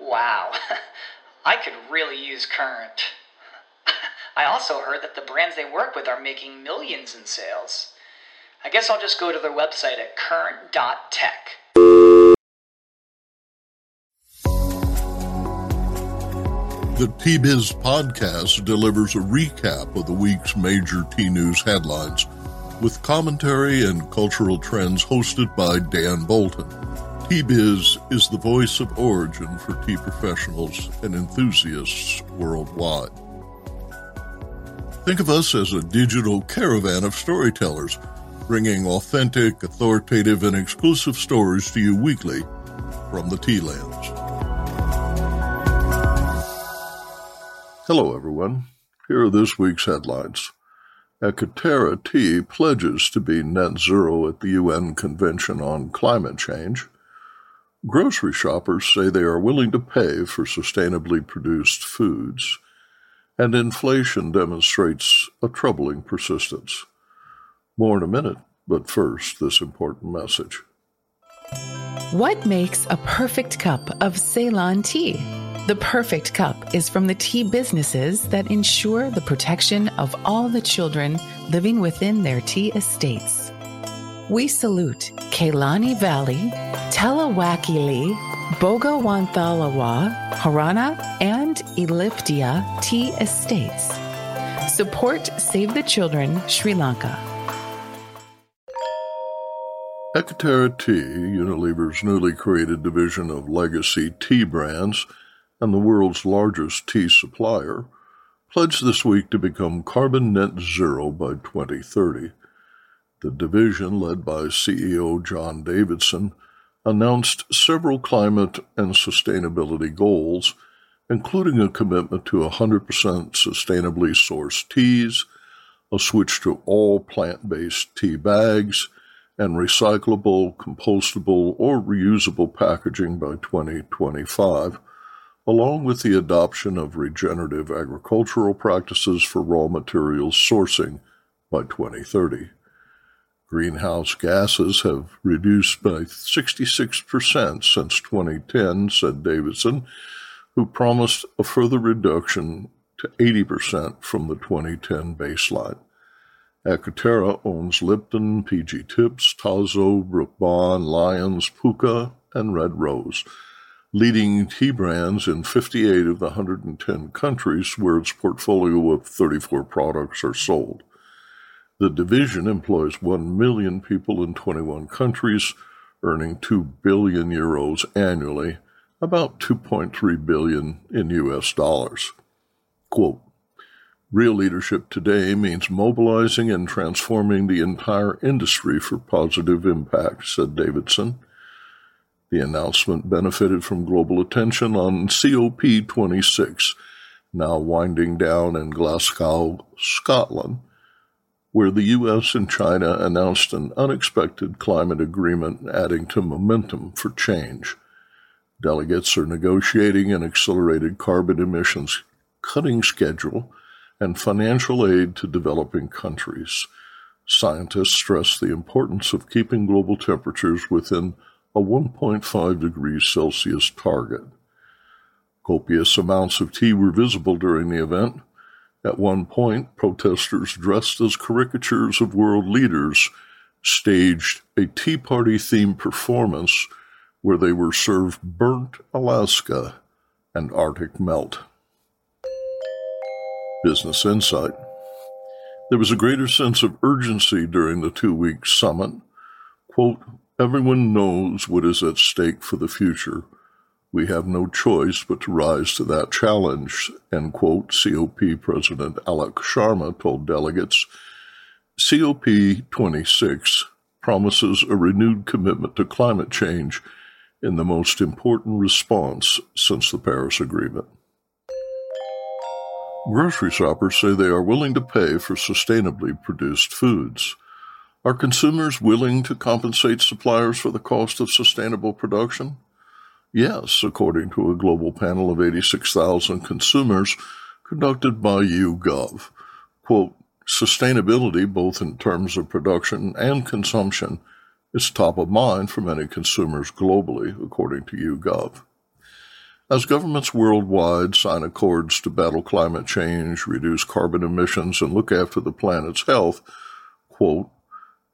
Wow, I could really use Current. I also heard that the brands they work with are making millions in sales. I guess I'll just go to their website at current.tech. The T-Biz podcast delivers a recap of the week's major T-News headlines with commentary and cultural trends hosted by Dan Bolton. T-Biz is the voice of origin for tea professionals and enthusiasts worldwide. Think of us as a digital caravan of storytellers, bringing authentic, authoritative, and exclusive stories to you weekly from the Tea Lands. Hello, everyone. Here are this week's headlines. Ekaterra Tea pledges to be net zero at the UN Convention on Climate Change. Grocery shoppers say they are willing to pay for sustainably produced foods, and inflation demonstrates a troubling persistence. More in a minute, but first, this important message. What makes a perfect cup of Ceylon tea? The perfect cup is from the tea businesses that ensure the protection of all the children living within their tea estates. We salute Kelani Valley, Talawakelle, Bogawanthalawa, Horana, and Elpitiya tea estates. Support Save the Children Sri Lanka. Ekaterra Tea, Unilever's newly created division of legacy tea brands and the world's largest tea supplier, pledged this week to become carbon net zero by 2030. The division, led by CEO John Davidson, announced several climate and sustainability goals, including a commitment to 100% sustainably sourced teas, a switch to all plant based tea bags, and recyclable, compostable, or reusable packaging by 2025, along with the adoption of regenerative agricultural practices for raw materials sourcing by 2030. Greenhouse gases have reduced by 66% since 2010, said Davidson, who promised a further reduction to 80% from the 2010 baseline. Ekaterra owns Lipton, PG Tips, Tazo, Brooke Bond, Lyons, Pukka, and Red Rose, leading tea brands in 58 of the 110 countries where its portfolio of 34 products are sold. The division employs 1 million people in 21 countries, earning 2 billion euros annually, about 2.3 billion in US dollars. Quote, Real leadership today means mobilizing and transforming the entire industry for positive impact, said Davidson. The announcement benefited from global attention on COP26, now winding down in Glasgow, Scotland, where the US and China announced an unexpected climate agreement adding to momentum for change. Delegates are negotiating an accelerated carbon emissions cutting schedule and financial aid to developing countries. Scientists stress the importance of keeping global temperatures within a 1.5 degrees Celsius target. Copious amounts of tea were visible during the event, at one point, protesters dressed as caricatures of world leaders staged a Tea Party themed performance where they were served burnt Alaska and Arctic melt. Business Insight. There was a greater sense of urgency during the two week summit. Quote, Everyone knows what is at stake for the future we have no choice but to rise to that challenge, end quote, COP President Alok Sharma told delegates. COP26 promises a renewed commitment to climate change in the most important response since the Paris Agreement. Grocery shoppers say they are willing to pay for sustainably produced foods. Are consumers willing to compensate suppliers for the cost of sustainable production? Yes, according to a global panel of 86,000 consumers conducted by YouGov. Quote, sustainability, both in terms of production and consumption, is top of mind for many consumers globally, according to YouGov. As governments worldwide sign accords to battle climate change, reduce carbon emissions, and look after the planet's health, quote,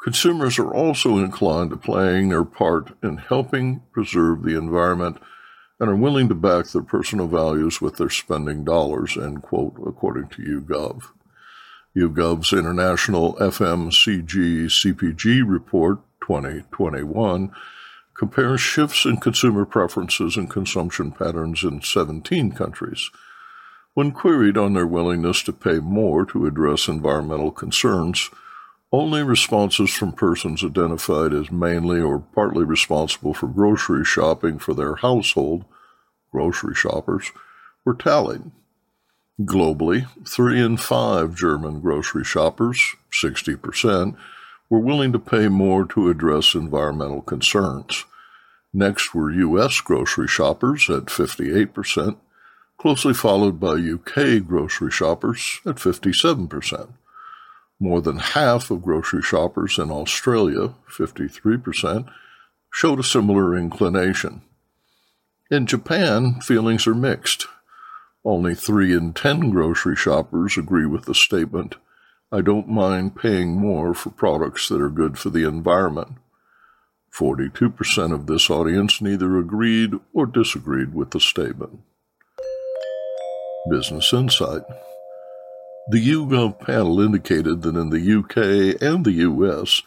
consumers are also inclined to playing their part in helping preserve the environment and are willing to back their personal values with their spending dollars, end quote, according to YouGov. YouGov's International FMCG CPG Report 2021 compares shifts in consumer preferences and consumption patterns in 17 countries. When queried on their willingness to pay more to address environmental concerns, only responses from persons identified as mainly or partly responsible for grocery shopping for their household, grocery shoppers, were tallied. Globally, three in five German grocery shoppers, 60%, were willing to pay more to address environmental concerns. Next were U.S. grocery shoppers at 58%, closely followed by UK grocery shoppers at 57%. More than half of grocery shoppers in Australia, 53%, showed a similar inclination. In Japan, feelings are mixed. Only 3 in 10 grocery shoppers agree with the statement I don't mind paying more for products that are good for the environment. 42% of this audience neither agreed or disagreed with the statement. Business Insight The YouGov panel indicated that in the UK and the US,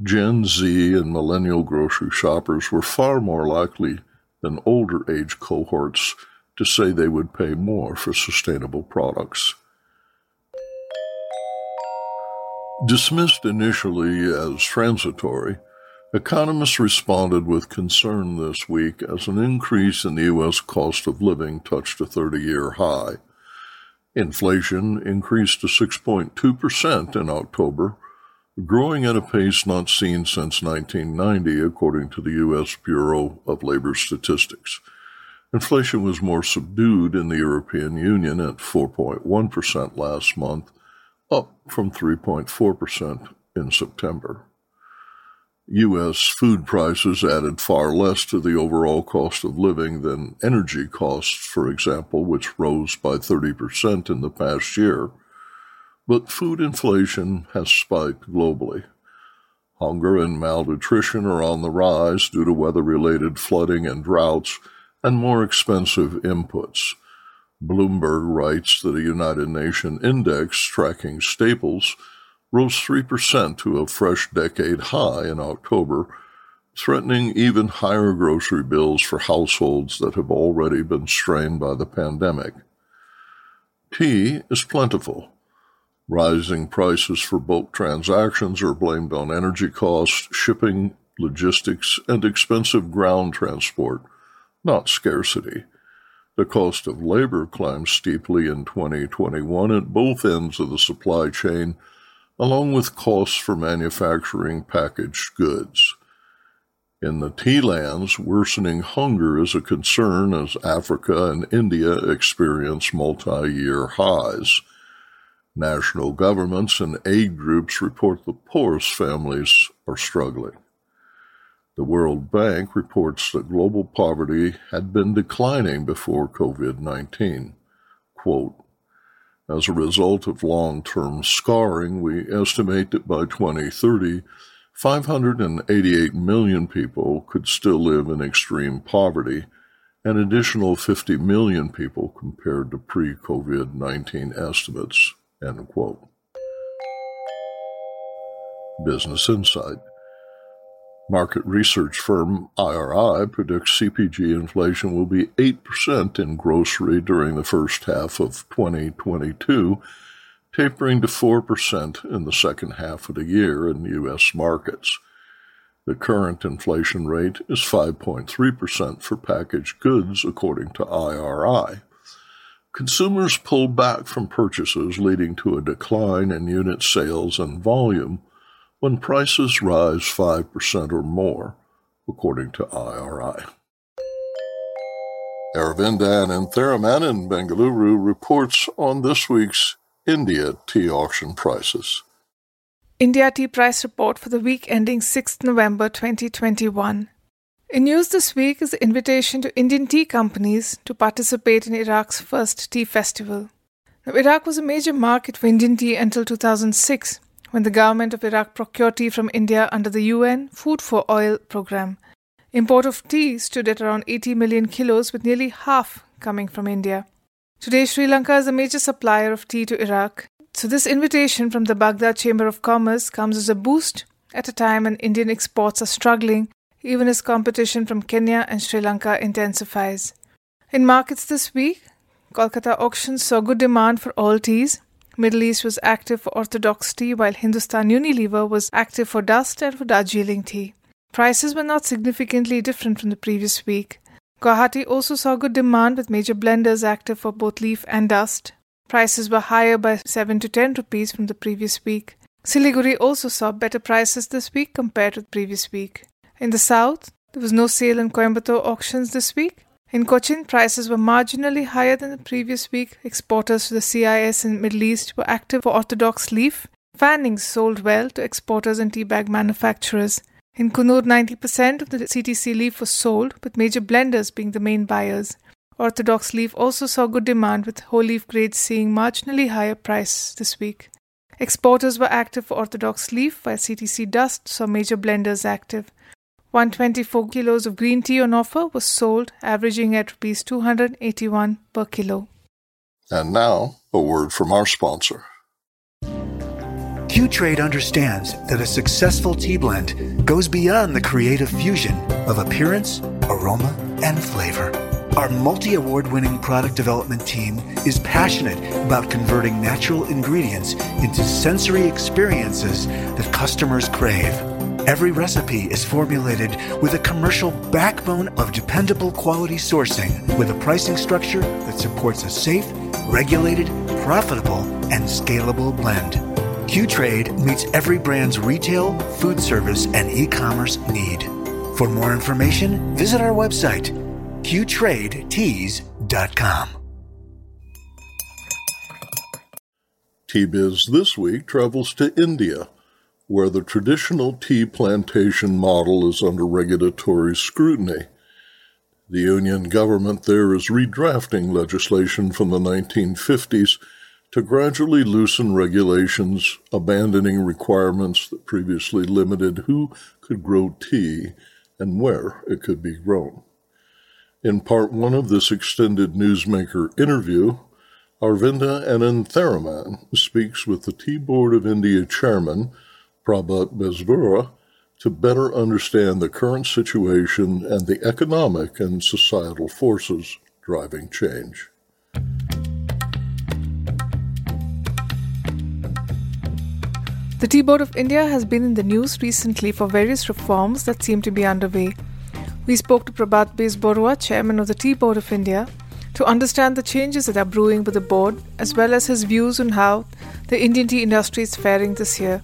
Gen Z and millennial grocery shoppers were far more likely than older age cohorts to say they would pay more for sustainable products. Dismissed initially as transitory, economists responded with concern this week as an increase in the U.S. cost of living touched a 30 year high. Inflation increased to 6.2% in October, growing at a pace not seen since 1990, according to the U.S. Bureau of Labor Statistics. Inflation was more subdued in the European Union at 4.1% last month up from 3.4% in September. U.S. food prices added far less to the overall cost of living than energy costs, for example, which rose by 30% in the past year. But food inflation has spiked globally. Hunger and malnutrition are on the rise due to weather related flooding and droughts and more expensive inputs. Bloomberg writes that a United Nations index tracking staples rose 3% to a fresh decade high in October, threatening even higher grocery bills for households that have already been strained by the pandemic. Tea is plentiful. Rising prices for bulk transactions are blamed on energy costs, shipping, logistics, and expensive ground transport, not scarcity. The cost of labor climbed steeply in 2021 at both ends of the supply chain, along with costs for manufacturing packaged goods. In the tea lands, worsening hunger is a concern as Africa and India experience multi year highs. National governments and aid groups report the poorest families are struggling. The World Bank reports that global poverty had been declining before COVID 19. Quote, as a result of long term scarring, we estimate that by 2030, 588 million people could still live in extreme poverty, an additional 50 million people compared to pre COVID 19 estimates. Business Insight Market research firm IRI predicts CPG inflation will be 8% in grocery during the first half of 2022, tapering to 4% in the second half of the year in U.S. markets. The current inflation rate is 5.3% for packaged goods, according to IRI. Consumers pulled back from purchases, leading to a decline in unit sales and volume when prices rise 5% or more, according to IRI. Aravinda Anantharaman in Bengaluru reports on this week's India tea auction prices. India Tea Price Report for the week ending 6th November 2021. In news this week is the invitation to Indian tea companies to participate in Iraq's first tea festival. Now, Iraq was a major market for Indian tea until 2006, when the government of Iraq procured tea from India under the UN Food for Oil program. Import of tea stood at around 80 million kilos, with nearly half coming from India. Today, Sri Lanka is a major supplier of tea to Iraq, so, this invitation from the Baghdad Chamber of Commerce comes as a boost at a time when Indian exports are struggling, even as competition from Kenya and Sri Lanka intensifies. In markets this week, Kolkata auctions saw good demand for all teas. Middle East was active for orthodox tea, while Hindustan Unilever was active for dust and for Darjeeling tea. Prices were not significantly different from the previous week. Guwahati also saw good demand with major blenders active for both leaf and dust. Prices were higher by 7 to 10 rupees from the previous week. Siliguri also saw better prices this week compared to the previous week. In the south, there was no sale in Coimbatore auctions this week. In Cochin, prices were marginally higher than the previous week. Exporters to the CIS and Middle East were active for orthodox leaf. Fannings sold well to exporters and tea bag manufacturers. In Coonoor, 90% of the CTC leaf was sold, with major blenders being the main buyers. Orthodox leaf also saw good demand, with whole leaf grades seeing marginally higher prices this week. Exporters were active for Orthodox leaf, while CTC dust saw major blenders active. 124 kilos of green tea on offer was sold, averaging at rupees 281 per kilo. And now, a word from our sponsor. Q Trade understands that a successful tea blend goes beyond the creative fusion of appearance, aroma, and flavor. Our multi award winning product development team is passionate about converting natural ingredients into sensory experiences that customers crave. Every recipe is formulated with a commercial backbone of dependable quality sourcing with a pricing structure that supports a safe, regulated, profitable, and scalable blend. Q Trade meets every brand's retail, food service, and e commerce need. For more information, visit our website qtradeteas.com. T-Biz this week travels to India, where the traditional tea plantation model is under regulatory scrutiny. The union government there is redrafting legislation from the 1950s to gradually loosen regulations, abandoning requirements that previously limited who could grow tea and where it could be grown. In part one of this extended newsmaker interview, Aravinda Anantharaman speaks with the Tea Board of India chairman, Prabhat Bezboruah, to better understand the current situation and the economic and societal forces driving change. The Tea Board of India has been in the news recently for various reforms that seem to be underway. We spoke to Prabhat Bezboruah, chairman of the Tea Board of India, to understand the changes that are brewing with the board, as well as his views on how the Indian tea industry is faring this year.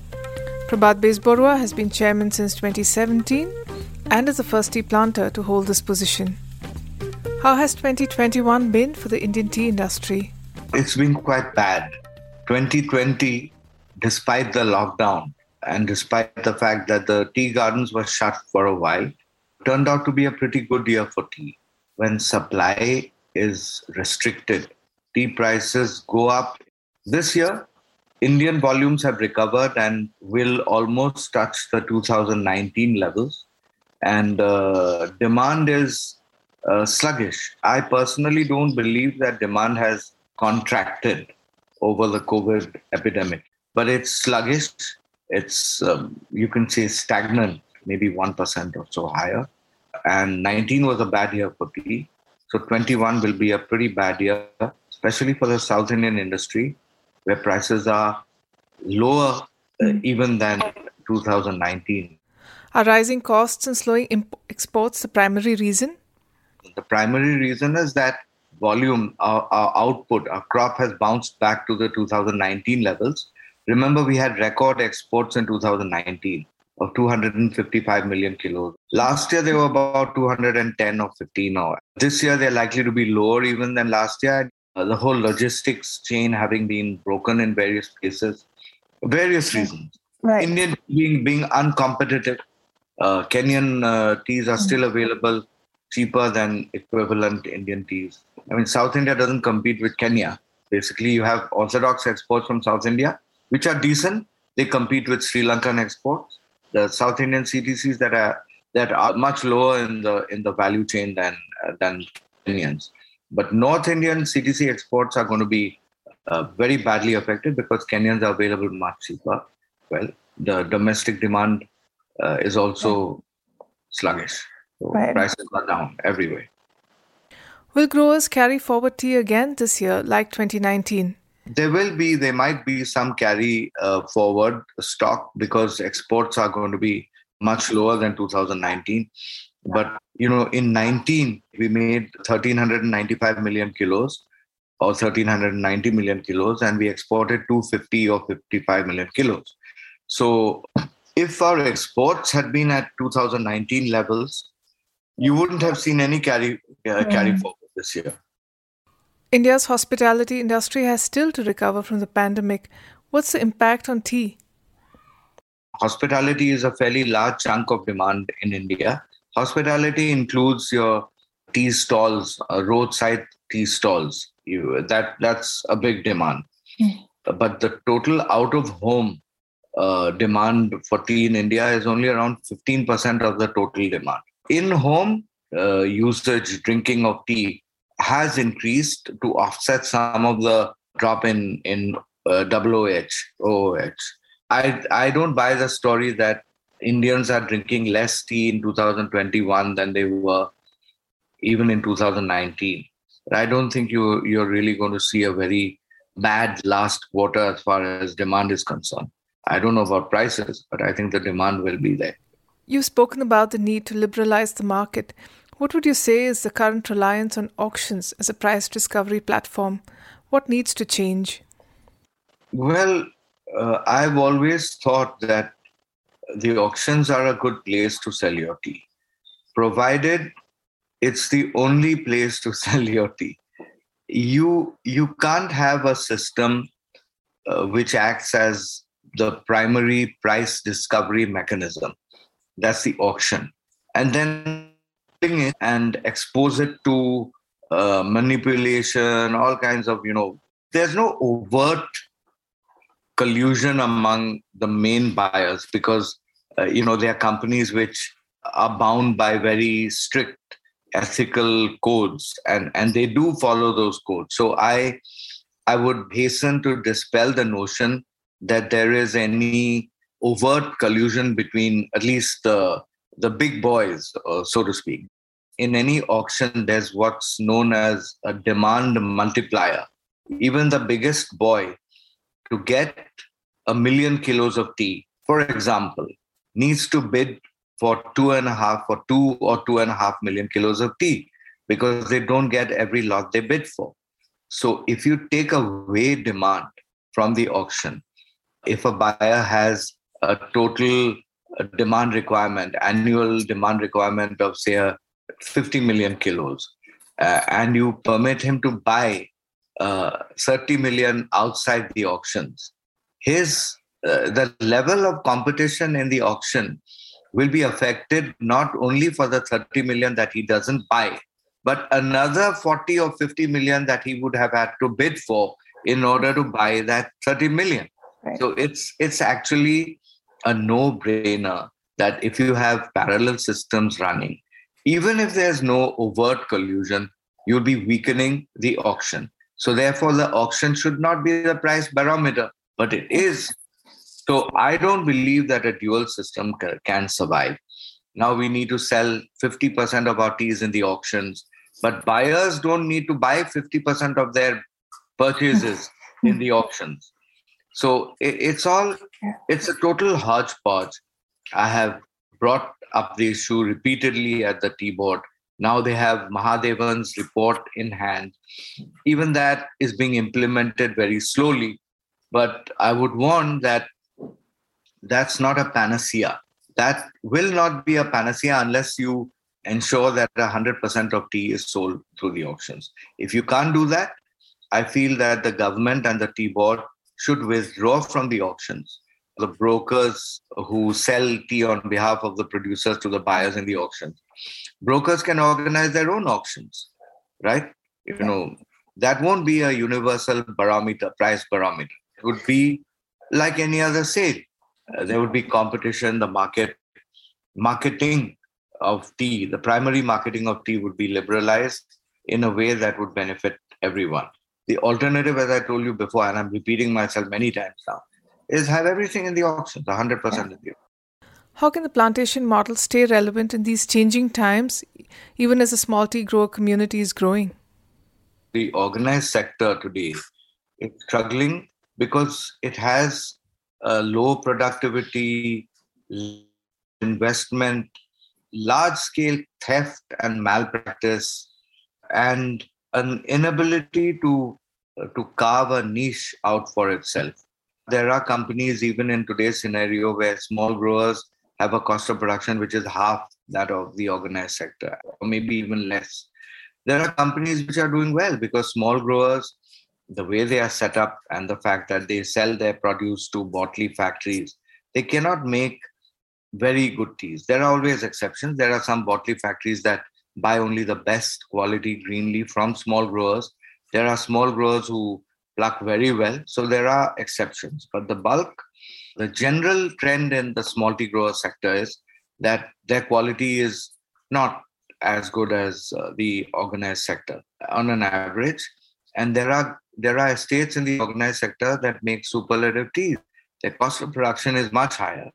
Prabhat Bezboruah has been chairman since 2017 and is the first tea planter to hold this position. How has 2021 been for the Indian tea industry? It's been quite bad. 2020, despite the lockdown and despite the fact that the tea gardens were shut for a while, turned out to be a pretty good year for tea. When supply is restricted, tea prices go up. This year, Indian volumes have recovered and will almost touch the 2019 levels. And uh, demand is uh, sluggish. I personally don't believe that demand has contracted over the COVID epidemic, but it's sluggish. It's, um, you can say, stagnant, maybe 1% or so higher and 19 was a bad year for tea. So 21 will be a pretty bad year, especially for the South Indian industry, where prices are lower uh, even than 2019. Are rising costs and slowing imp- exports the primary reason? The primary reason is that volume, our, our output, our crop has bounced back to the 2019 levels. Remember, we had record exports in 2019 of 255 million kilos. Last year, they were about 210 or 15. Or this year, they're likely to be lower even than last year. Uh, the whole logistics chain having been broken in various places, various reasons. Right. Indian being being uncompetitive. Uh, Kenyan uh, teas are still available cheaper than equivalent Indian teas. I mean, South India doesn't compete with Kenya. Basically, you have orthodox exports from South India, which are decent. They compete with Sri Lankan exports. The South Indian CTCs that are that are much lower in the in the value chain than uh, than Kenyans. But North Indian CTC exports are going to be uh, very badly affected because Kenyans are available much cheaper. Well, the domestic demand uh, is also sluggish. So Right. prices are down everywhere. Will growers carry forward tea again this year, like 2019? There will be, there might be some carry uh, forward stock because exports are going to be much lower than 2019. But you know, in 19 we made 1395 million kilos or 1390 million kilos, and we exported 250 or 55 million kilos. So, if our exports had been at 2019 levels, you wouldn't have seen any carry uh, carry forward this year. India's hospitality industry has still to recover from the pandemic. What's the impact on tea? hospitality is a fairly large chunk of demand in India. Hospitality includes your tea stalls, uh, roadside tea stalls. You, that that's a big demand. But the total out of home uh, demand for tea in India is only around 15% of the total demand. In home uh, usage, drinking of tea has increased to offset some of the drop in in uh, WOH, OOH. I I don't buy the story that Indians are drinking less tea in 2021 than they were even in 2019. I don't think you you're really going to see a very bad last quarter as far as demand is concerned. I don't know about prices, but I think the demand will be there. You've spoken about the need to liberalize the market. What would you say is the current reliance on auctions as a price discovery platform? What needs to change? Well, uh, I've always thought that the auctions are a good place to sell your tea, provided it's the only place to sell your tea. You you can't have a system uh, which acts as the primary price discovery mechanism. That's the auction, and then and expose it to uh, manipulation, all kinds of you know. There's no overt collusion among the main buyers because uh, you know there are companies which are bound by very strict ethical codes and and they do follow those codes. So i i would hasten to dispel the notion that there is any overt collusion between at least the the big boys uh, so to speak. In any auction there's what's known as a demand multiplier. Even the biggest boy to get a million kilos of tea, for example, needs to bid for two and a half or two or two and a half million kilos of tea because they don't get every lot they bid for. So if you take away demand from the auction, if a buyer has a total demand requirement, annual demand requirement of say uh, 50 million kilos, uh, and you permit him to buy uh, 30 million outside the auctions, his uh, the level of competition in the auction will be affected not only for the 30 million that he doesn't buy, but another 40 or 50 million that he would have had to bid for in order to buy that 30 million. Right. So it's it's actually a no-brainer that if you have parallel systems running, even if there's no overt collusion, you'll be weakening the auction. So therefore, the auction should not be the price barometer, but it is. So I don't believe that a dual system can survive. Now we need to sell 50% of our teas in the auctions, but buyers don't need to buy 50% of their purchases in the auctions. So it's all, it's a total hodgepodge. I have brought up the issue repeatedly at the tea board. Now they have Mahadevan's report in hand. Even that is being implemented very slowly. But I would warn that that's not a panacea. That will not be a panacea unless you ensure that 100% of tea is sold through the auctions. If you can't do that, I feel that the government and the tea board should withdraw from the auctions. The brokers who sell tea on behalf of the producers to the buyers in the auctions. Brokers can organize their own auctions, right? You know, that won't be a universal barometer, price barometer. It would be like any other sale. Uh, there would be competition, the market, marketing of tea, the primary marketing of tea would be liberalized in a way that would benefit everyone. The alternative, as I told you before, and I'm repeating myself many times now, is have everything in the auctions, 100% yeah. in the How can the plantation model stay relevant in these changing times, even as the small tea grower community is growing? The organized sector today is struggling because it has low productivity, investment, large scale theft and malpractice, and an inability to uh, to carve a niche out for itself. There are companies even in today's scenario where small growers have a cost of production which is half that of the organized sector, or maybe even less. There are companies which are doing well because small growers, the way they are set up, and the fact that they sell their produce to bottling factories, they cannot make very good teas. There are always exceptions. There are some bottling factories that buy only the best quality green leaf from small growers. There are small growers who pluck very well. So there are exceptions. But the bulk, the general trend in the small tea grower sector is that their quality is not as good as uh, the organized sector on an average. And there are there are estates in the organized sector that make superlative tea. Their cost of production is much higher.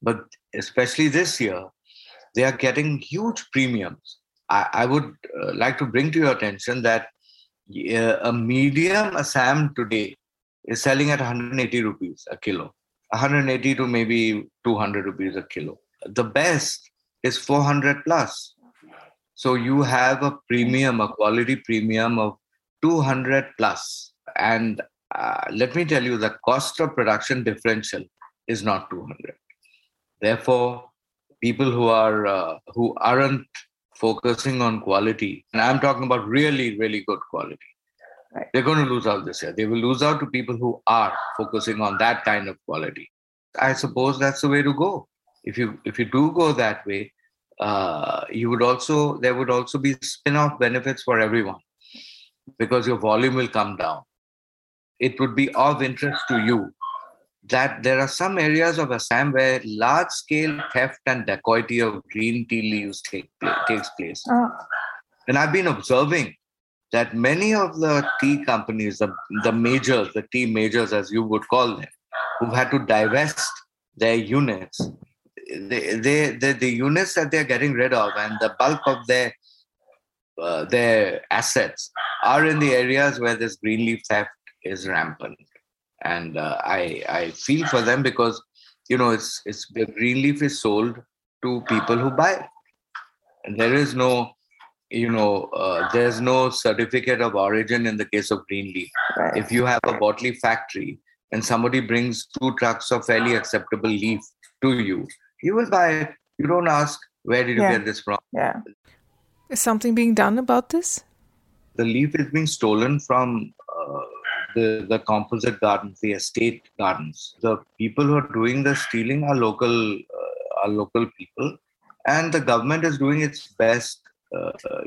But especially this year, they are getting huge premiums. I, I would uh, like to bring to your attention that uh, a medium Assam today is selling at 180 rupees a kilo, 180 to maybe 200 rupees a kilo. The best is 400 plus. So you have a premium, a quality premium of 200 plus. And uh, let me tell you, the cost of production differential is not 200. Therefore, people who are uh, who aren't focusing on quality, and I'm talking about really, really good quality, right. they're going to lose out this year. They will lose out to people who are focusing on that kind of quality. I suppose that's the way to go. If you if you do go that way, uh, you would also there would also be spin-off benefits for everyone because your volume will come down. It would be of interest to you that there are some areas of Assam where large scale theft and dacoity of green tea leaves take, takes place. Oh. And I've been observing that many of the tea companies, the, the majors, the tea majors as you would call them, who've had to divest their units, they, they, they, the units that they're getting rid of and the bulk of their uh, their assets are in the areas where this green leaf theft is rampant. And uh, I I feel for them because you know it's it's the green leaf is sold to people who buy, it, and there is no you know uh, there's no certificate of origin in the case of green leaf. Right. If you have a bottling factory and somebody brings two trucks of fairly acceptable leaf to you, you will buy it. You don't ask where did you yeah. get this from. Yeah. Is something being done about this? The leaf is being stolen from uh, the, the composite gardens, the estate gardens. The people who are doing the stealing are local, uh, are local people, and the government is doing its best,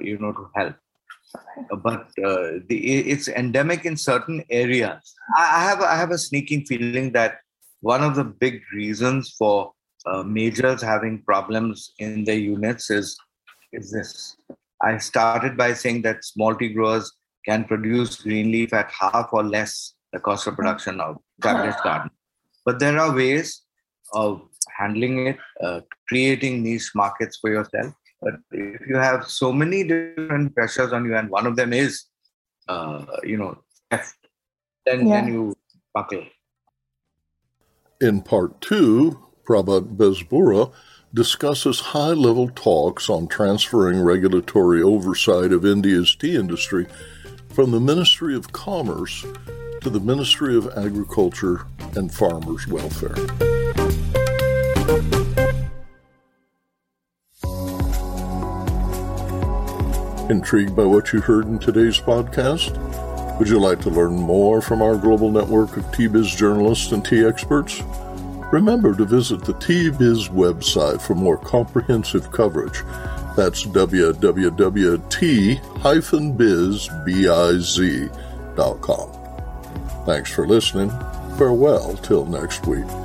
you know, to help. But uh, the, it's endemic in certain areas. I have I have a sneaking feeling that one of the big reasons for uh, majors having problems in their units is is this. I started by saying that small tea growers can produce green leaf at half or less the cost of production of established garden. But there are ways of handling it, uh, creating niche markets for yourself. But if you have so many different pressures on you, and one of them is, uh, you know, theft, then, yeah. then you buckle. In part two, Prabhat Bezboruah discusses high level talks on transferring regulatory oversight of India's tea industry from the Ministry of Commerce to the Ministry of Agriculture and Farmers Welfare. Intrigued by what you heard in today's podcast? Would you like to learn more from our global network of T-Biz journalists and tea experts? Remember to visit the T-Biz website for more comprehensive coverage. That's www.t-biz.com. Thanks for listening. Farewell till next week.